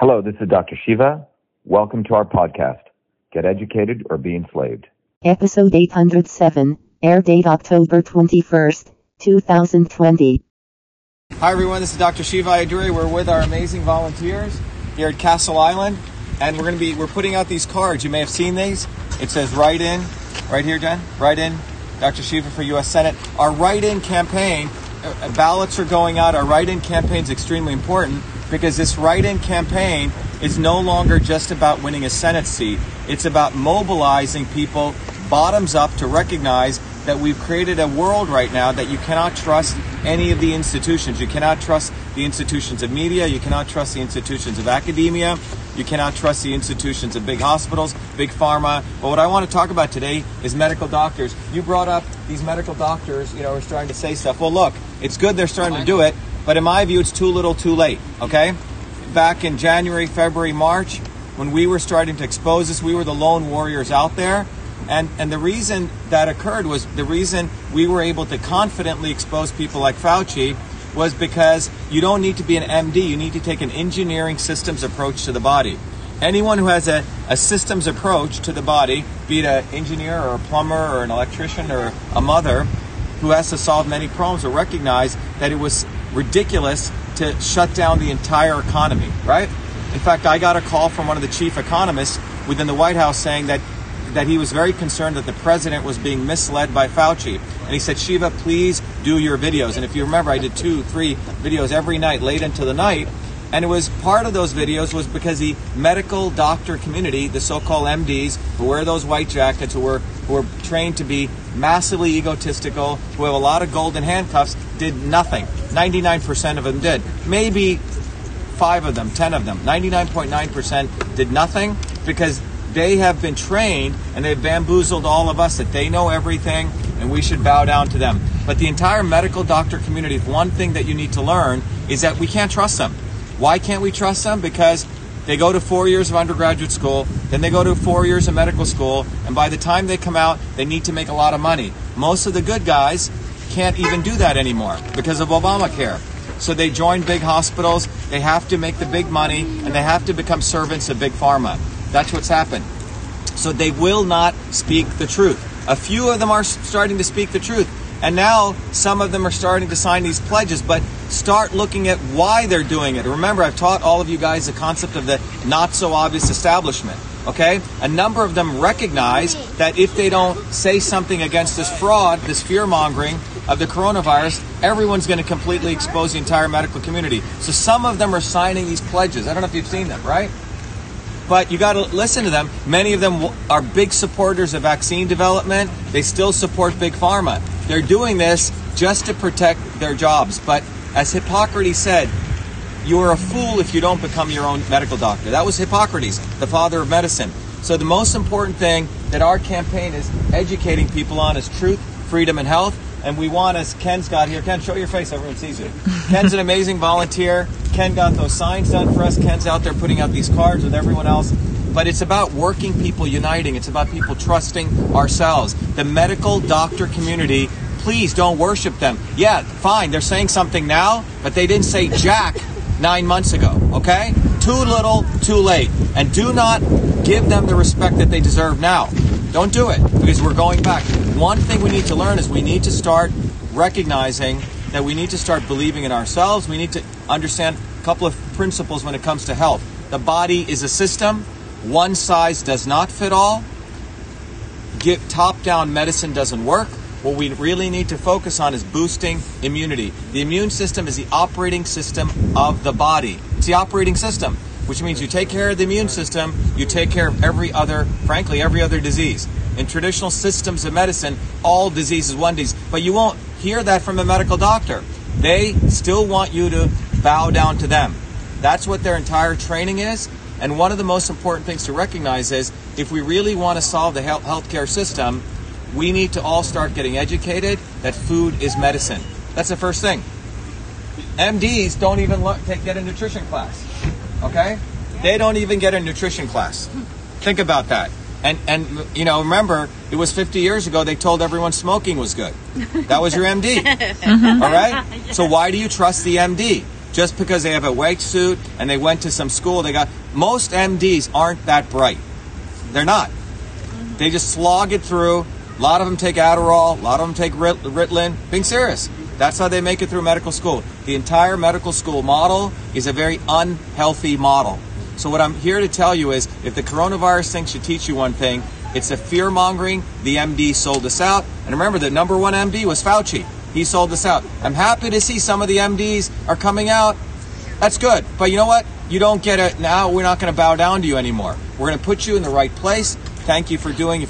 Hello, this is Dr. Shiva. Welcome to our podcast, Get Educated or Be Enslaved. Episode 807, air date October 21st, 2020. Hi everyone, this is Dr. Shiva Ayyadurai. We're with our amazing volunteers here at Castle Island, and we're going to be we're putting out these cards. You may have seen these. It says "Write in," right here, Jen. Write in, Dr. Shiva for U.S. Senate. Our write-in campaign, uh, ballots are going out. Our write-in campaign is extremely important because this write-in campaign is no longer just about winning a Senate seat. It's about mobilizing people bottoms up to recognize that we've created a world right now that you cannot trust any of the institutions. You cannot trust the institutions of media. You cannot trust the institutions of academia. You cannot trust the institutions of big hospitals, big pharma. But what I want to talk about today is medical doctors. You brought up these medical doctors, you know, are starting to say stuff. Well, look, it's good they're starting to do it, but in my view, it's too little, too late. Okay? Back in January, February, March, when we were starting to expose this, we were the lone warriors out there. And, and the reason that occurred was the reason we were able to confidently expose people like Fauci was because you don't need to be an MD, you need to take an engineering systems approach to the body. Anyone who has a, a systems approach to the body, be it an engineer or a plumber or an electrician or a mother who has to solve many problems, will recognize that it was ridiculous to shut down the entire economy, right? In fact, I got a call from one of the chief economists within the White House saying that that he was very concerned that the president was being misled by Fauci. And he said, Shiva, please do your videos. And if you remember, I did two, three videos every night, late into the night. And it was part of those videos was because the medical doctor community, the so-called MDs, who wear those white jackets, who were who were trained to be massively egotistical, who have a lot of golden handcuffs, did nothing. 99% of them did. Maybe five of them, 10 of them, 99.9% did nothing because they have been trained and they've bamboozled all of us that they know everything and we should bow down to them. But the entire medical doctor community, one thing that you need to learn is that we can't trust them. Why can't we trust them? Because they go to four years of undergraduate school, then they go to four years of medical school, and by the time they come out, they need to make a lot of money. Most of the good guys can't even do that anymore because of Obamacare. So they join big hospitals, they have to make the big money, and they have to become servants of big pharma. That's what's happened. So they will not speak the truth. A few of them are starting to speak the truth. And now some of them are starting to sign these pledges, but start looking at why they're doing it. Remember, I've taught all of you guys the concept of the not so obvious establishment. Okay? A number of them recognize that if they don't say something against this fraud, this fear mongering of the coronavirus, everyone's going to completely expose the entire medical community. So some of them are signing these pledges. I don't know if you've seen them, right? but you got to listen to them. Many of them are big supporters of vaccine development. They still support big pharma. They're doing this just to protect their jobs. But as Hippocrates said, you are a fool if you don't become your own medical doctor. That was Hippocrates, the father of medicine. So the most important thing that our campaign is educating people on is truth, freedom, and health. And we want, as Ken's got here, Ken, show your face, everyone sees you. Ken's an amazing volunteer. Ken got those signs done for us. Ken's out there putting out these cards with everyone else. But it's about working people uniting. It's about people trusting ourselves. The medical doctor community, please don't worship them. Yeah, fine, they're saying something now, but they didn't say jack nine months ago, okay? Too little, too late. And do not give them the respect that they deserve now. Don't do it because we're going back. One thing we need to learn is we need to start recognizing that we need to start believing in ourselves. We need to understand a couple of principles when it comes to health. The body is a system. One size does not fit all. Get top-down medicine doesn't work. What we really need to focus on is boosting immunity. The immune system is the operating system of the body. It's the operating system, which means you take care of the immune system, you take care of every other, frankly, every other disease. In traditional systems of medicine, all disease is one disease, but you won't hear that from a medical doctor. They still want you to bow down to them. That's what their entire training is. And one of the most important things to recognize is if we really want to solve the health healthcare system, we need to all start getting educated that food is medicine. That's the first thing. MDs don't even look, take, get a nutrition class. Okay? They don't even get a nutrition class. Think about that. And and you know, remember, it was 50 years ago they told everyone smoking was good. That was your MD. Mm-hmm. All right? So why do you trust the MD? Just because they have a white suit and they went to some school. They got most MDs aren't that bright. They're not. Mm-hmm. They just slog it through. A lot of them take Adderall. A lot of them take Rit- Ritalin. Being serious. That's how they make it through medical school. The entire medical school model is a very unhealthy model. So what I'm here to tell you is if the coronavirus thing should teach you one thing, it's a fear mongering. The MD sold us out. And remember, the number one MD was Fauci. He sold us out. I'm happy to see some of the MDs are coming out. That's good. But you know what? You don't get it now. We're not going to bow down to you anymore. We're going to put you in the right place. Thank you for doing